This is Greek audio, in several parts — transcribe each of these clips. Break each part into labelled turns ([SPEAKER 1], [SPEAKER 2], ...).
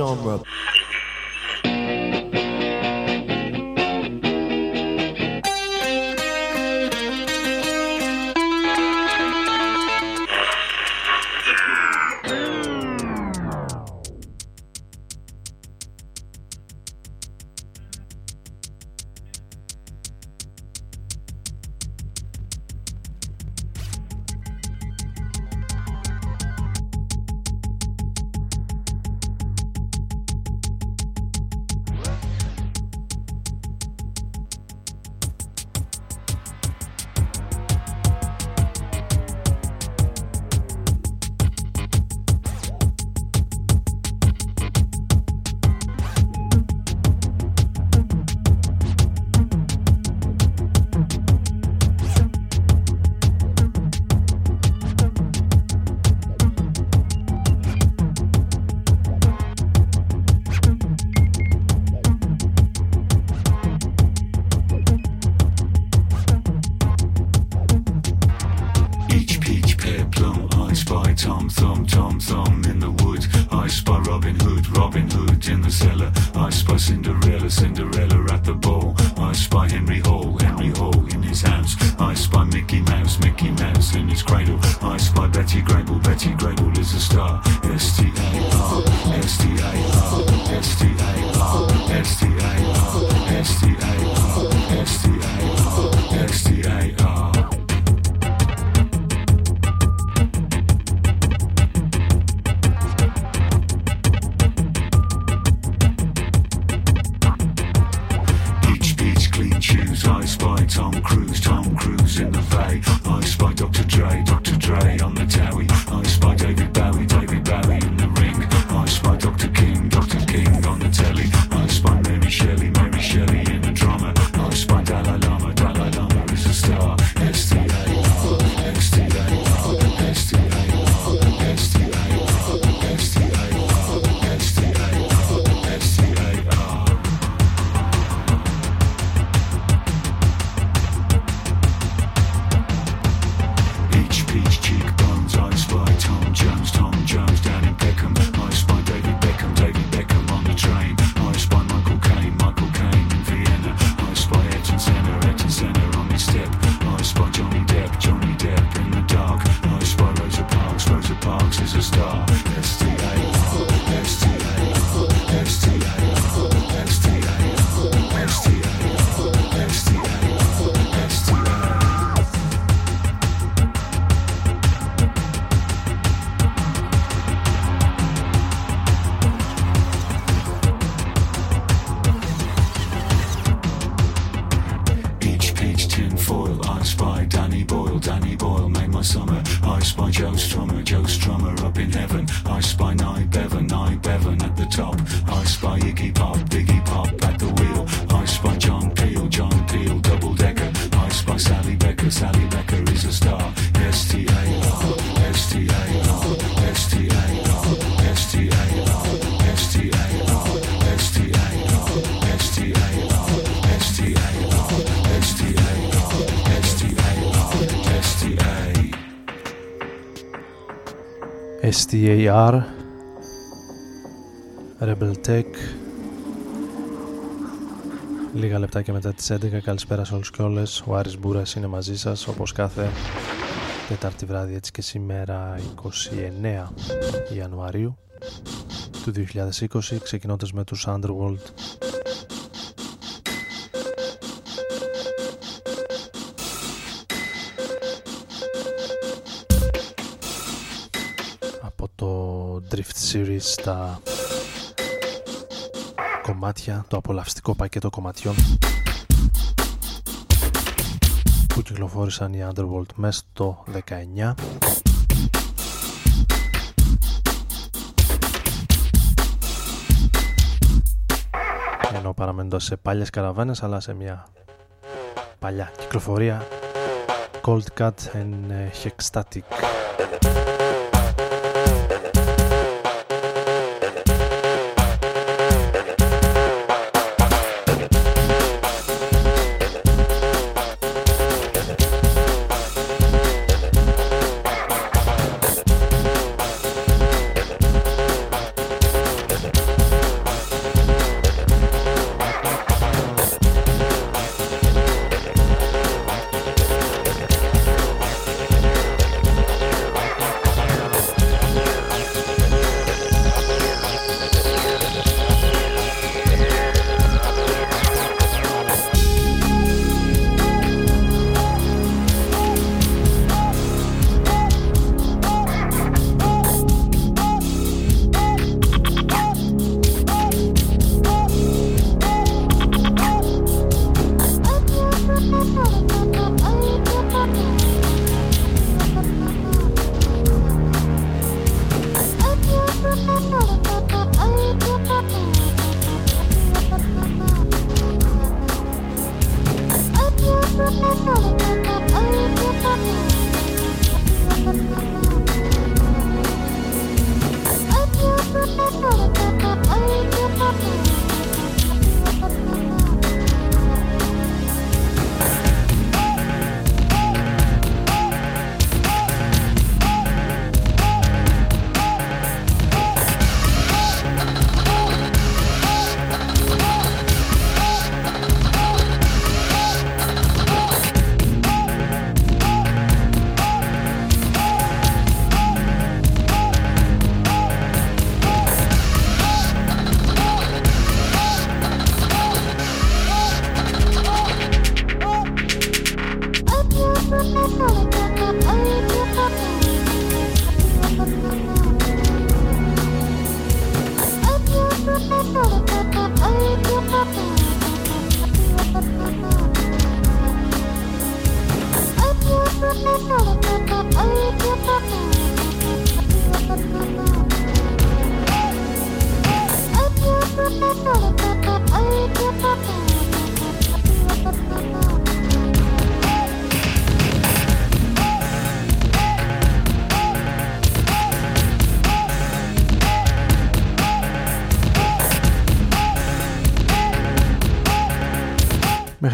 [SPEAKER 1] genre.
[SPEAKER 2] STAR Rebel Tech. Λίγα λεπτάκια μετά τις 11 Καλησπέρα σε όλους και όλες. Ο Άρης Μπούρας είναι μαζί σας όπως κάθε Τετάρτη βράδυ έτσι και σήμερα 29 Ιανουαρίου του 2020 ξεκινώντας με τους Underworld series στα κομμάτια, το απολαυστικό πακέτο κομματιών που κυκλοφόρησαν οι Underworld μέσα στο 19 ενώ παραμένοντας σε πάλιες καραβάνες αλλά σε μια παλιά κυκλοφορία Cold Cut and Hexstatic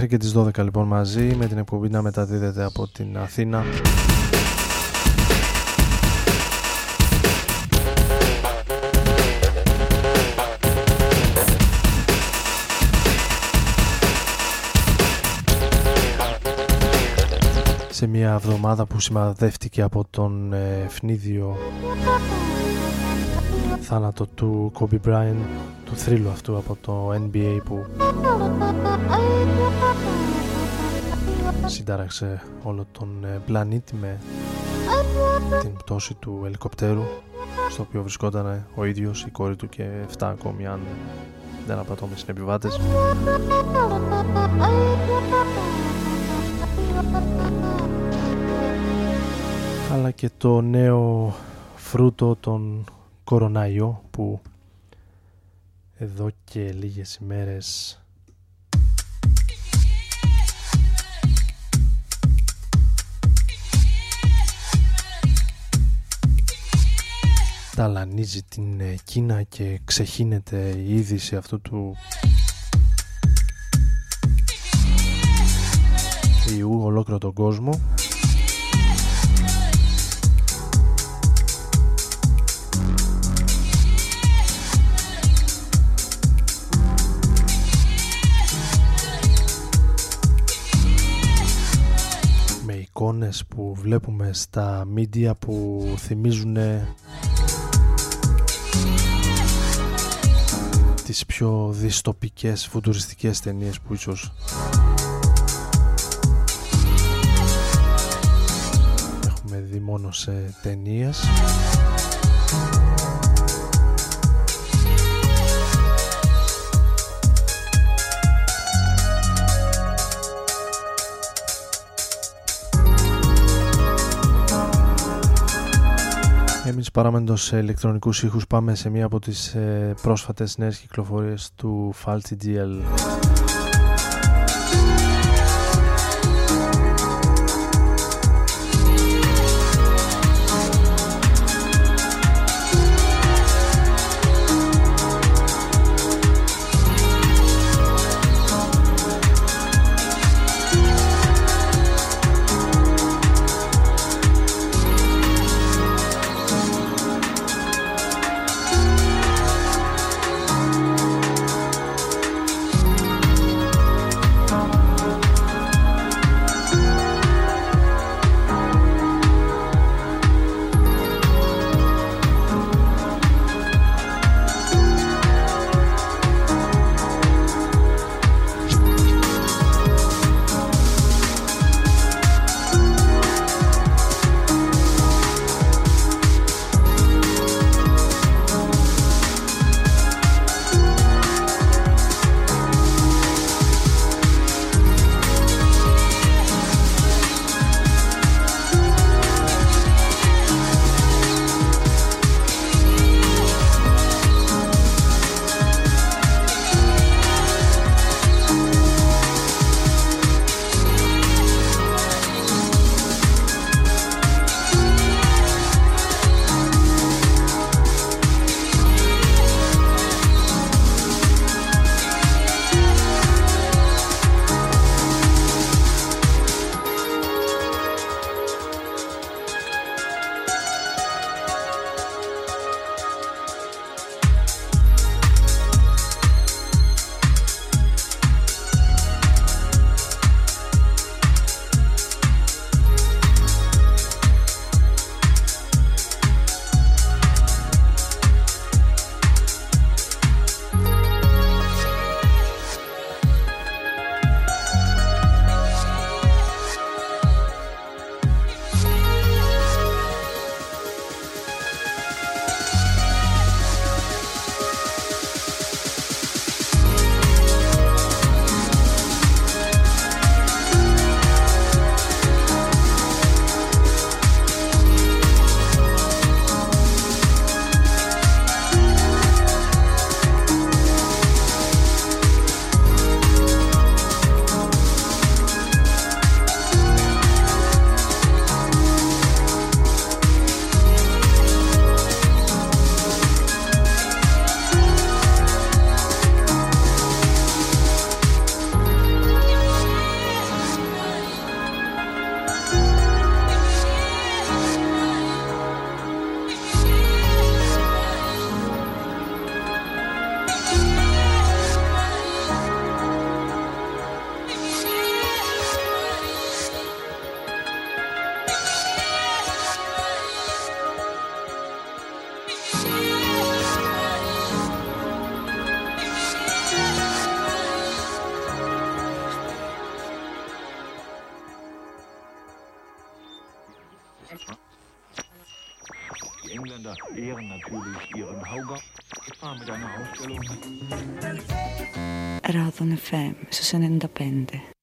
[SPEAKER 2] Μέχρι και τις 12 λοιπόν μαζί. Με την εκπομπή να μεταδίδεται από την Αθήνα. Σε μια εβδομάδα που σημαδεύτηκε από τον ε, ευνίδιο θάνατο του Kobe Bryant του θρύλου αυτού από το NBA που συντάραξε όλο τον ε, πλανήτη με την πτώση του ελικοπτέρου στο οποίο βρισκόταν ο ίδιος, η κόρη του και 7 ακόμη αν δεν απατώ με συνεπιβάτες αλλά και το νέο φρούτο των κοροναϊό που εδώ και λίγες ημέρες ταλανίζει την Κίνα και ξεχύνεται η είδηση αυτού του ιού ολόκληρο τον κόσμο εικόνες που βλέπουμε στα μίντια που θυμίζουν τις πιο δυστοπικές φουτουριστικές ταινίες που ίσως έχουμε δει μόνο σε ταινίες Εμείς παραμένοντας σε ηλεκτρονικούς ήχους πάμε σε μία από τις ε, πρόσφατες νέες κυκλοφορίες του Falty DL.
[SPEAKER 3] Ehren natürlich ihren Hauger. Ich war mit einer Ausstellung.
[SPEAKER 4] Radon FM su 95.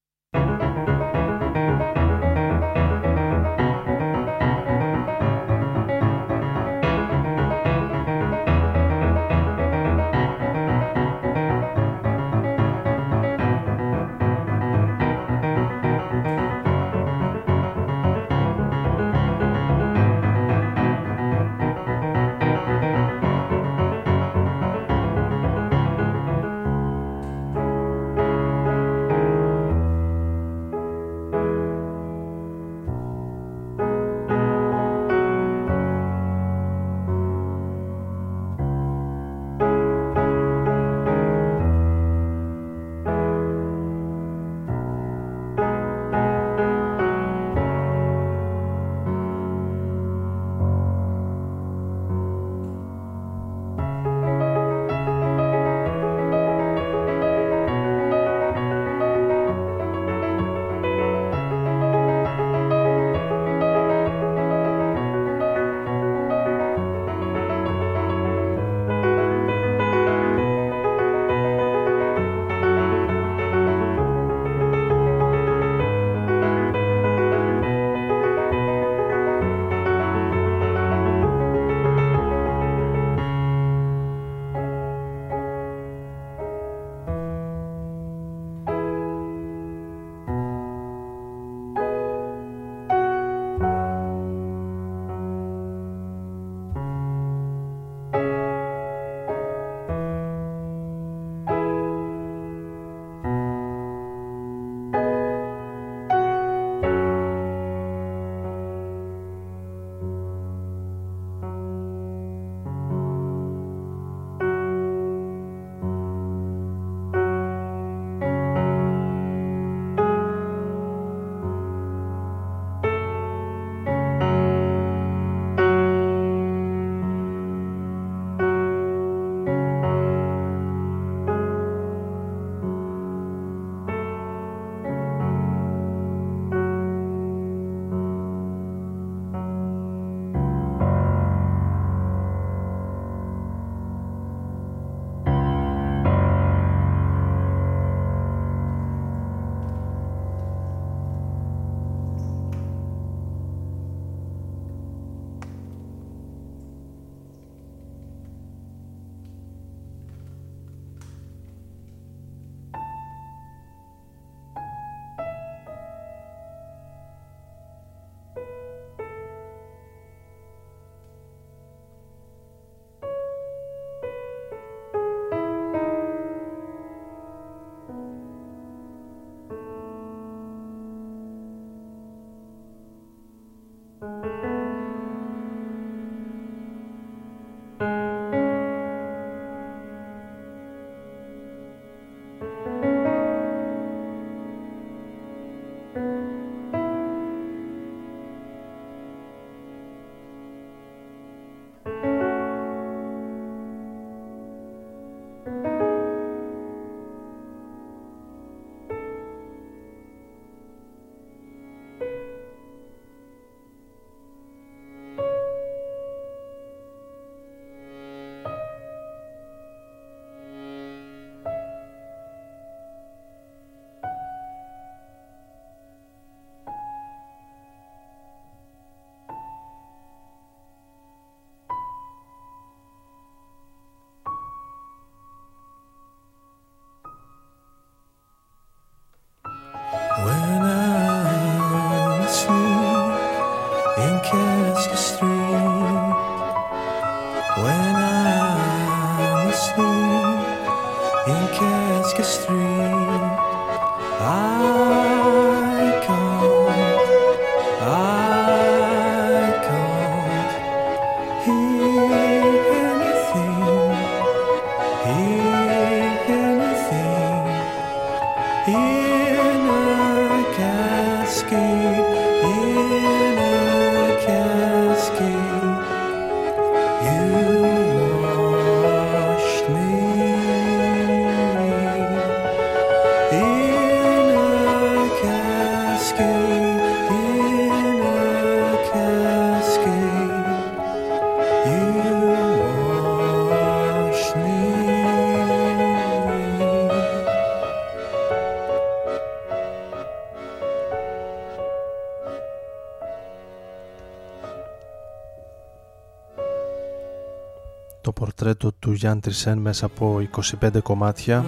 [SPEAKER 4] Πορτρέτο του Γιάν Τρισέν μέσα από 25 κομμάτια.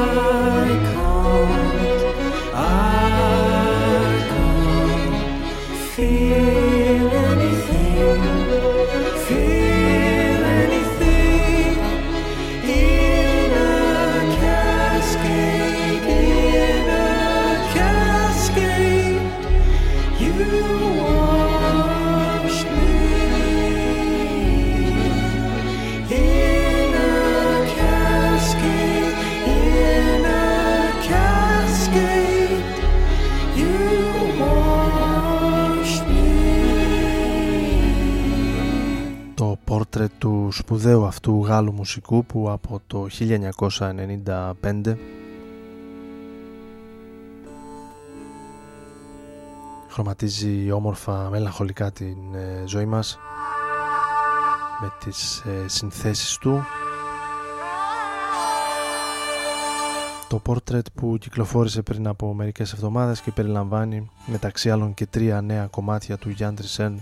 [SPEAKER 4] Του σπουδαίου αυτού Γάλλου μουσικού που από το 1995 χρωματίζει όμορφα μελαγχολικά την ε, ζωή μας με τις ε, συνθέσεις του. Το πόρτρετ που κυκλοφόρησε πριν από μερικές εβδομάδες και περιλαμβάνει μεταξύ άλλων και τρία νέα κομμάτια του Γιάν Τρισέν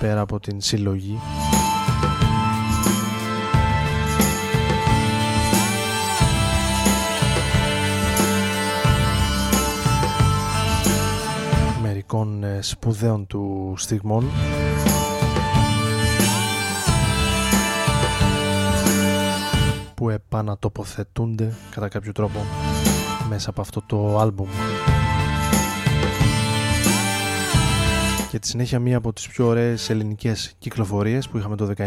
[SPEAKER 4] πέρα από την συλλογή μερικών ε, σπουδαίων του στιγμών που επανατοποθετούνται κατά κάποιο τρόπο μέσα από αυτό το άλμπουμ. και τη συνέχεια μία από τις πιο ωραίες ελληνικές κυκλοφορίες που είχαμε το 19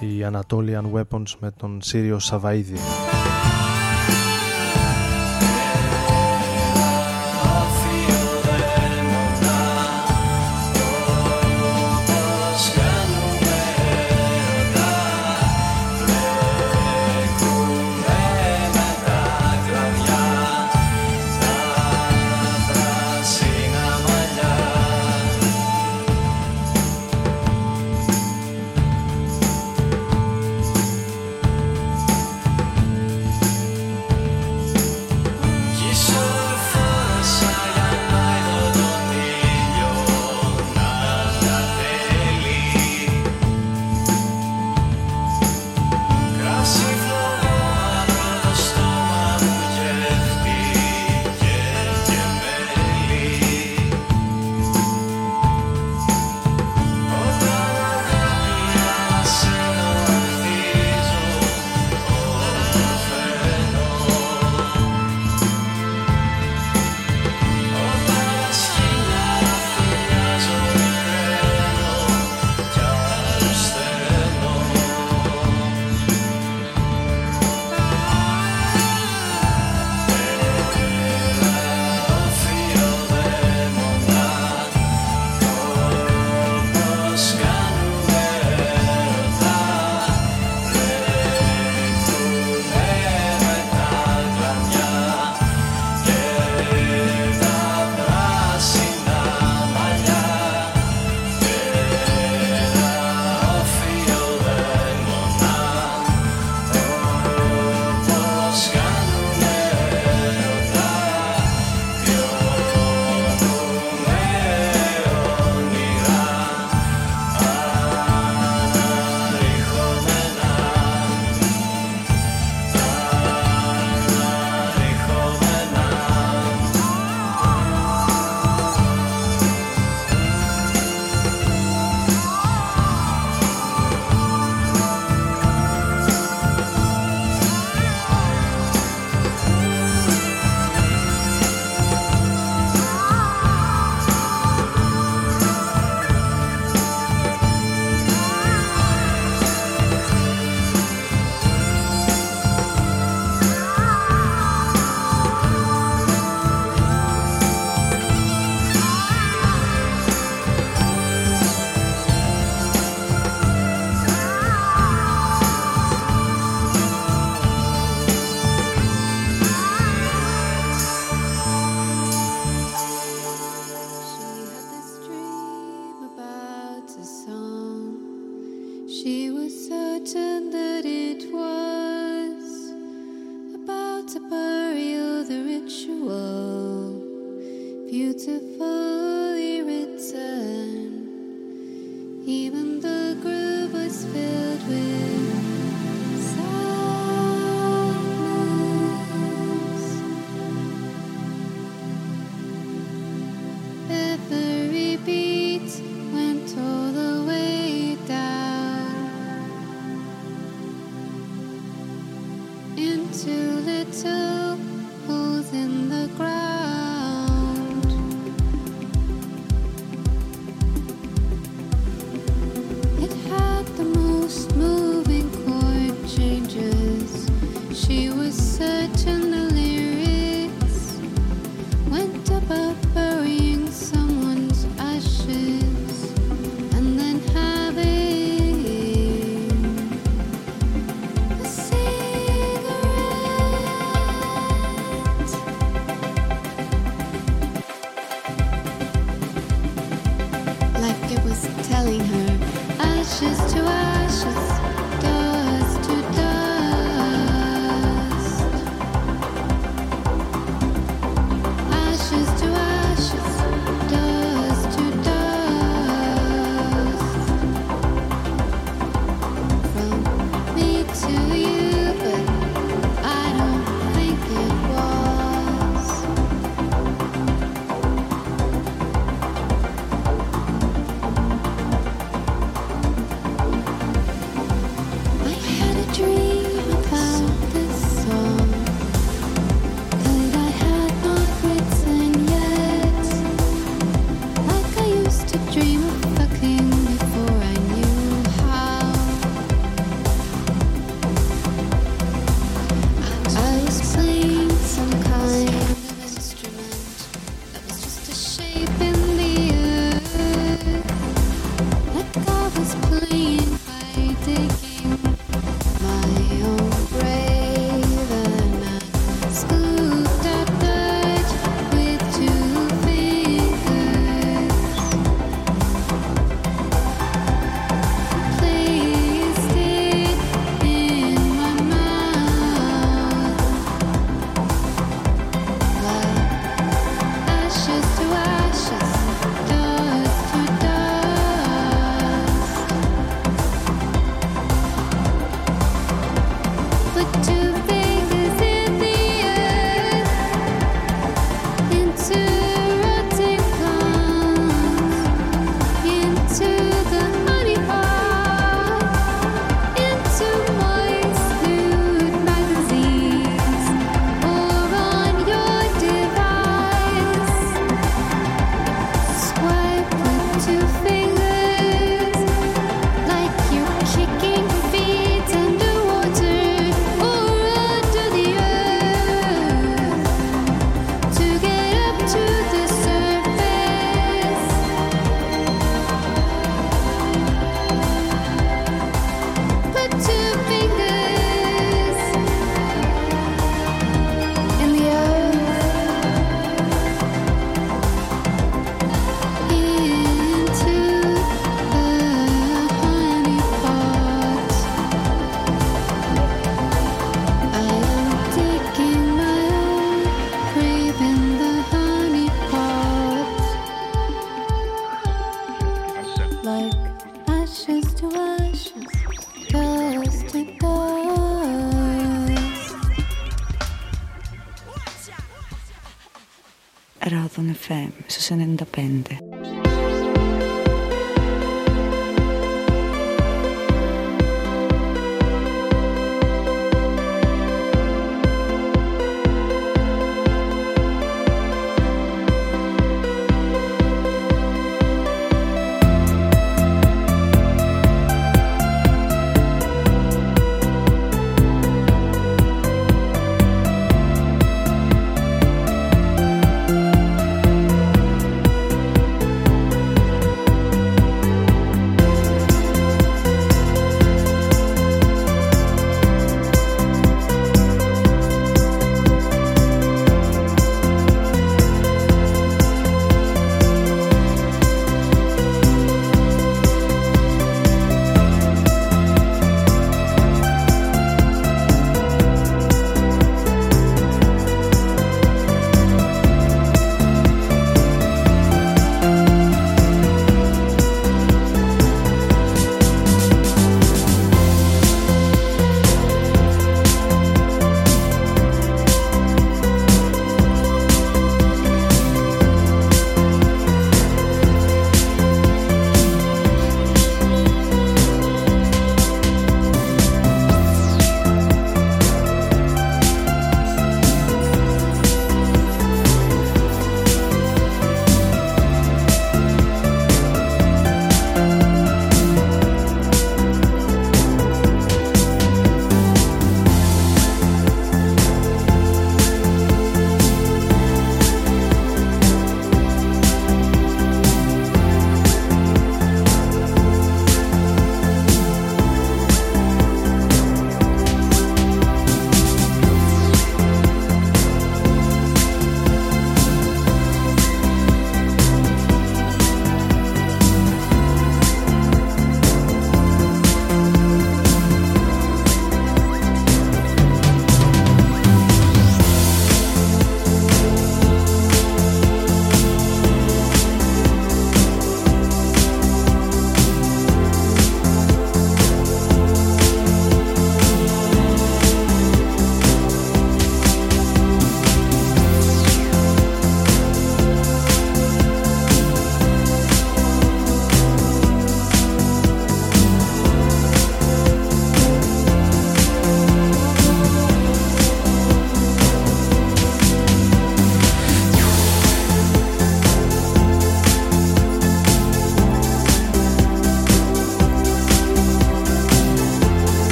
[SPEAKER 4] η Anatolian Weapons με τον Σύριο Σαβαΐδη.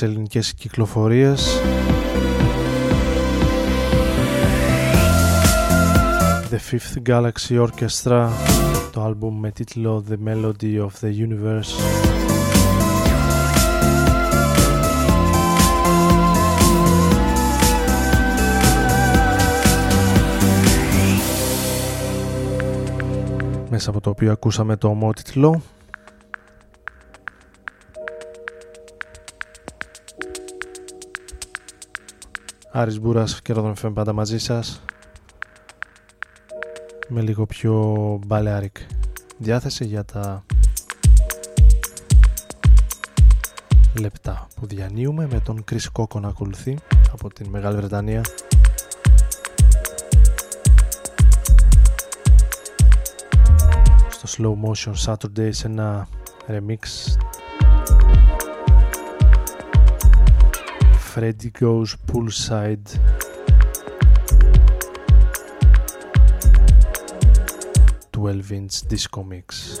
[SPEAKER 2] Φτάνοντας σε ελληνικές κυκλοφορίες. The Fifth Galaxy Orchestra το άλμπουμ με τίτλο The Melody of the Universe. Μέσα από το οποίο ακούσαμε το ομότιτλο Άρης Μπούρας και Ρόδον FM πάντα μαζί σας. Με λίγο πιο μπαλεάρικ διάθεση για τα λεπτά που διανύουμε με τον Chris Κόκο να ακολουθεί από την Μεγάλη Βρετανία. Στο Slow Motion Saturday σε ένα remix Freddy Goes Poolside 12 inch disco mix.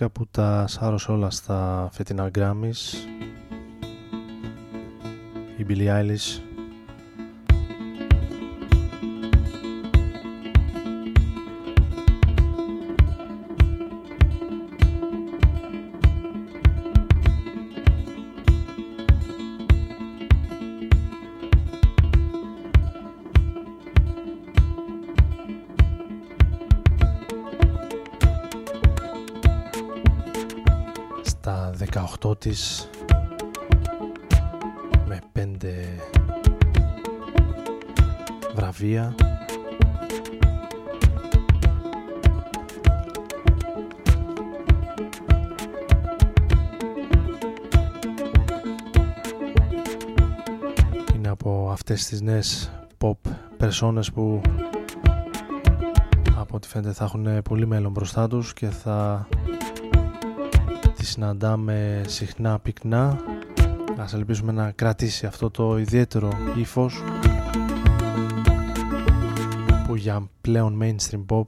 [SPEAKER 2] χάρηκα που τα σάρωσε όλα στα φετινά Grammys. Η Billie Eilish με πέντε βραβεία. Είναι από αυτές τις νέες pop
[SPEAKER 5] περσόνες που από ό,τι φαίνεται θα έχουν πολύ μέλλον μπροστά τους και θα συναντάμε συχνά πυκνά. Ας ελπίσουμε να κρατήσει αυτό το ιδιαίτερο ύφος που για πλέον mainstream pop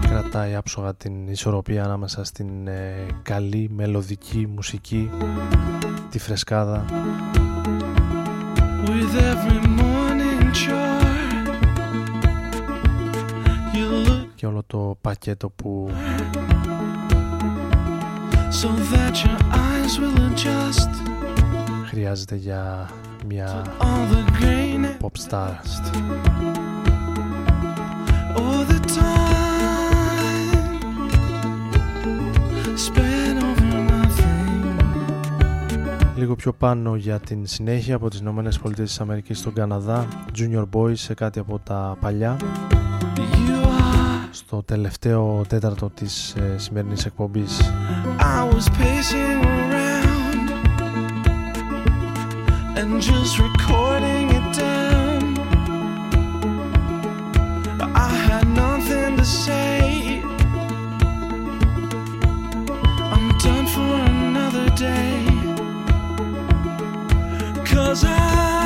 [SPEAKER 5] κρατάει άψογα την ισορροπία ανάμεσα στην ε, καλή μελωδική μουσική τη φρεσκάδα. With every το πακέτο που so that your eyes will adjust χρειάζεται για μια pop star. All the time spent over nothing. Λίγο πιο πάνω για την συνέχεια από τις Ηνωμένες Πολιτείες της Αμερικής στον Καναδά Junior Boys σε κάτι από τα παλιά στο τελευταίο τέταρτο της ε, σημερινής εκπομπής. I was pacing around and just recording it down. I had nothing to say. I'm done for another day. Cause I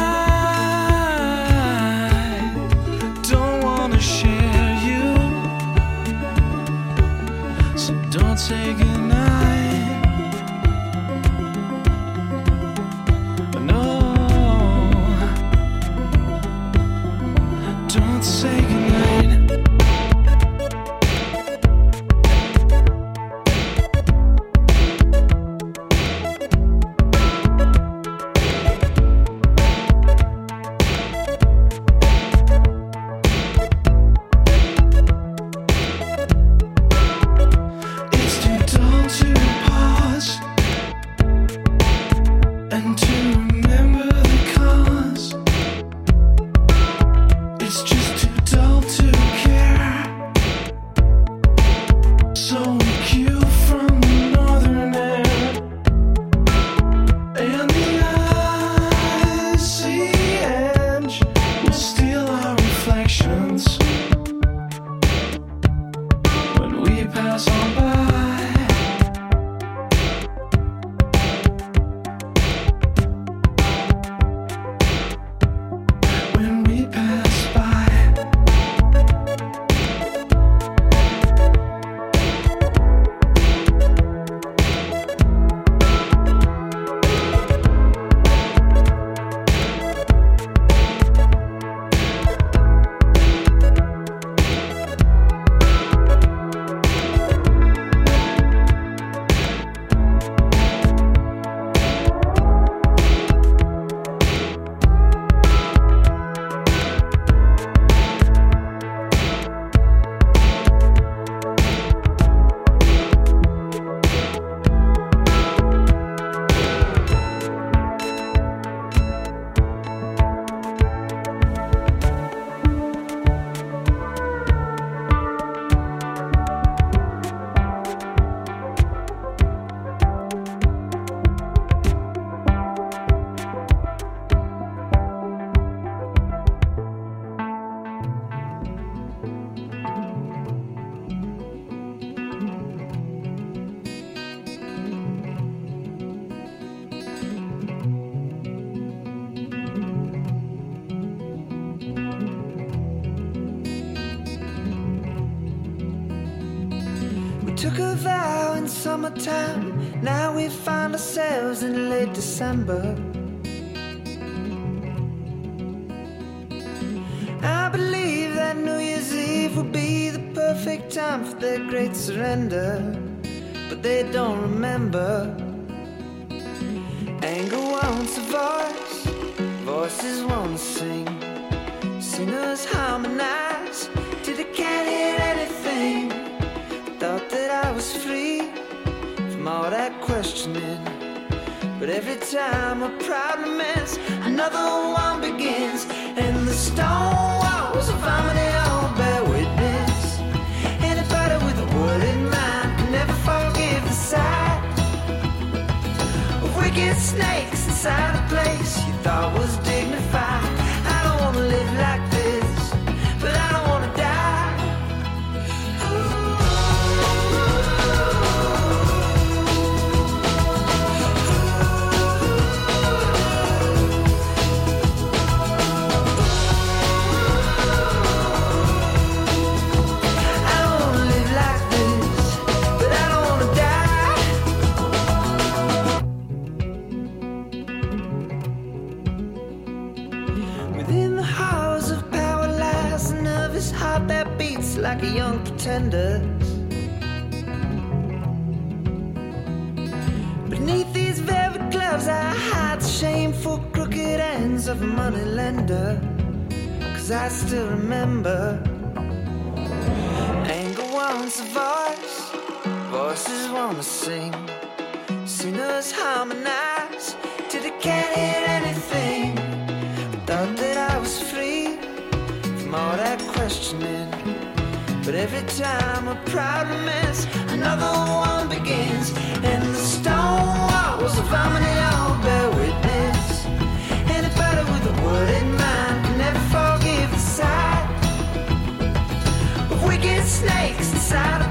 [SPEAKER 5] snakes inside a place you thought
[SPEAKER 6] was dignified. like a young pretender. Beneath these velvet gloves, I hide shameful crooked ends of a moneylender. Cause I still remember anger wants a voice, voices wanna sing. Sinners harmonize till they can't hear anything. Thought that I was free from all that questioning. But every time a proud mess, another one begins. And the stone walls of harmony all bear witness. Anybody with a word in mind can never forgive the sight of wicked snakes inside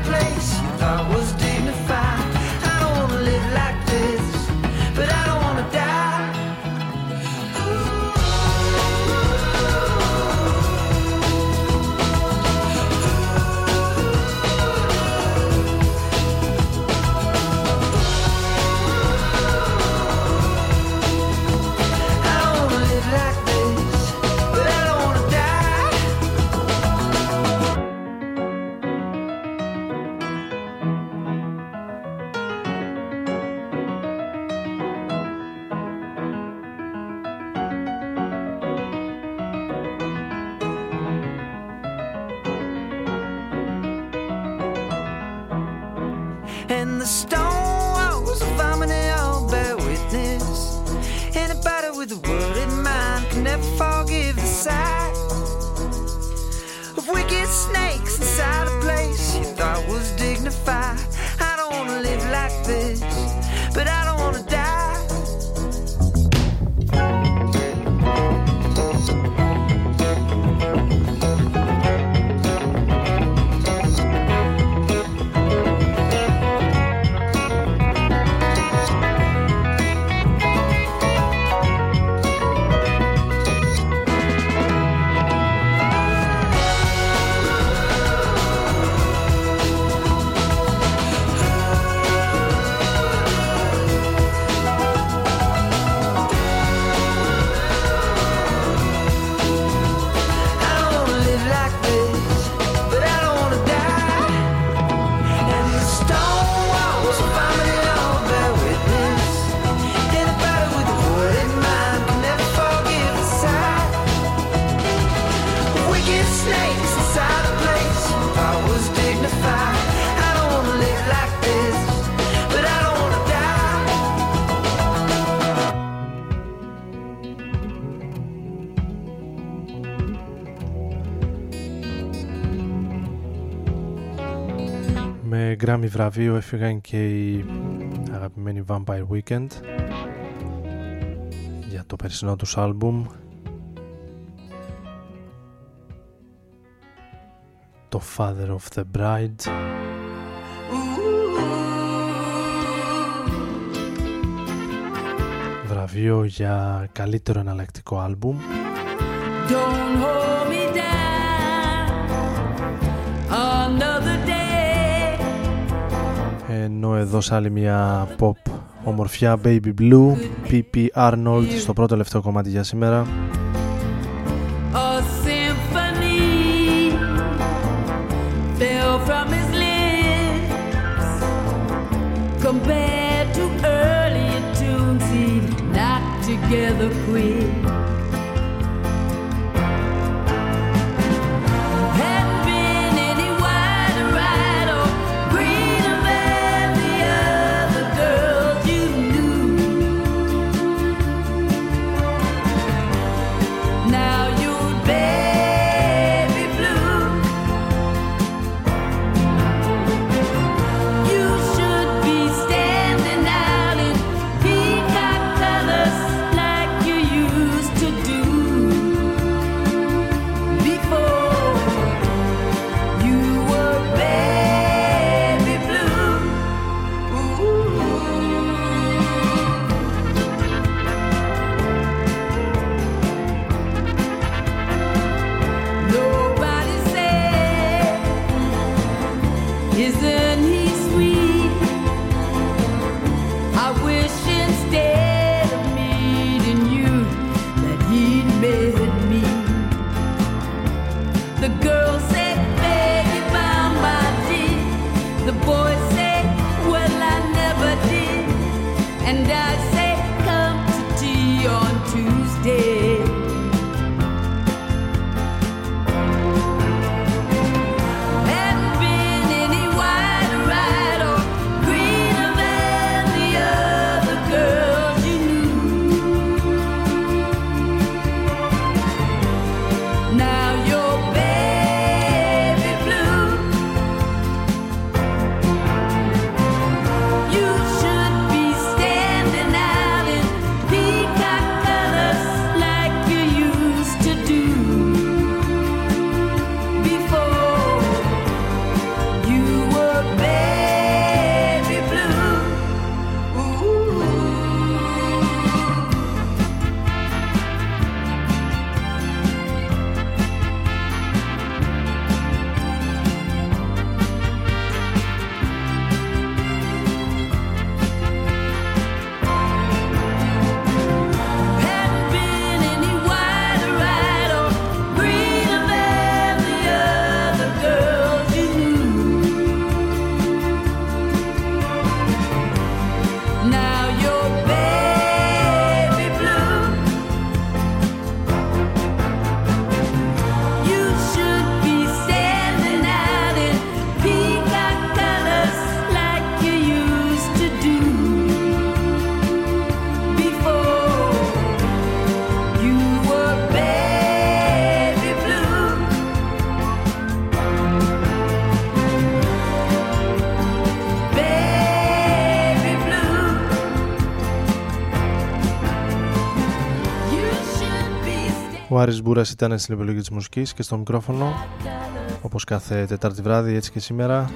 [SPEAKER 6] με
[SPEAKER 7] γκράμμι βραβείο έφυγαν και οι αγαπημένοι Vampire Weekend για το περσινό τους άλμπουμ. Το Father of the Bride. Βραβείο για καλύτερο εναλλακτικό άλμπουμ. ενώ εδώ σε άλλη μια pop ομορφιά Baby Blue PP Arnold στο πρώτο λεπτό κομμάτι για σήμερα Compared to early tunes, he knocked together quick.
[SPEAKER 4] Άρης Μπούρας ήταν στην επιλογή της μουσικής και στο μικρόφωνο όπως κάθε Τετάρτη βράδυ έτσι και σήμερα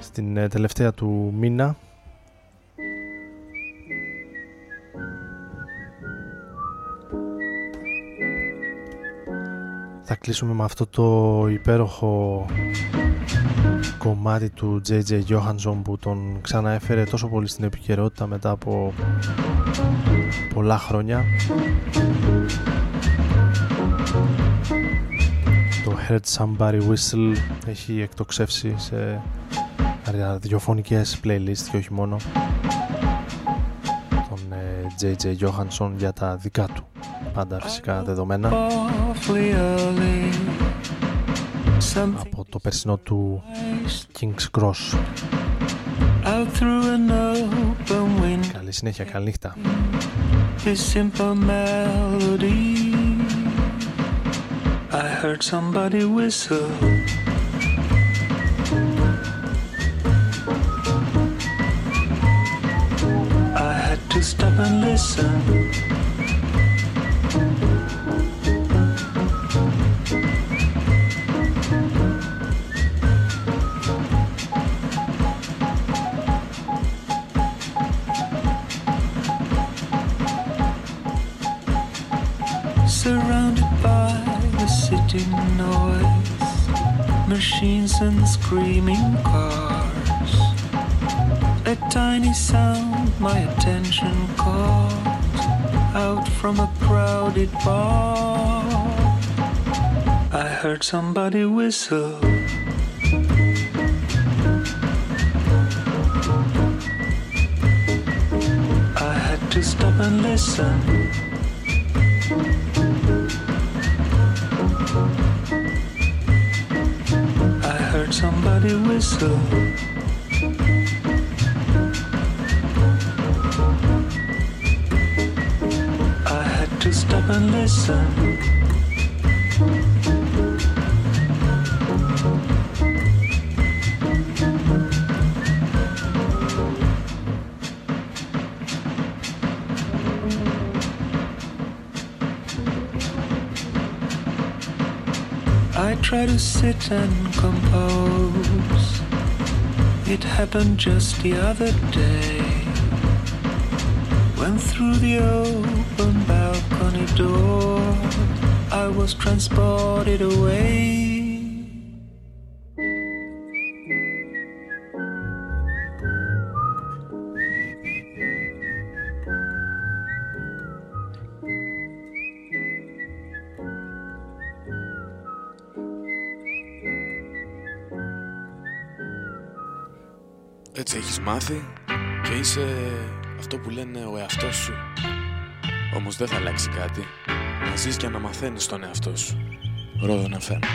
[SPEAKER 4] στην ε, τελευταία του μήνα. Θα κλείσουμε με αυτό το υπέροχο κομμάτι του JJ Johansson που τον ξαναέφερε τόσο πολύ στην επικαιρότητα μετά από πολλά χρόνια Heard Somebody Whistle έχει εκτοξεύσει σε ραδιοφωνικές playlists και όχι μόνο τον JJ ε, Johansson για τα δικά του πάντα φυσικά δεδομένα. Από το περσινό του King's Cross. Καλή συνέχεια, καλή νύχτα I heard somebody whistle. I had to stop and listen machines and screaming cars. A tiny sound my attention caught out from a crowded bar. I heard somebody whistle. I had to stop and listen. Somebody whistle. I had to stop and listen. I try to sit and compose. It happened just the other day. When through the open balcony door, I was transported away.
[SPEAKER 8] Δεν θα αλλάξει κάτι. Να ζεις και να μαθαίνεις τον εαυτό σου. Ρόδο να φέρνει.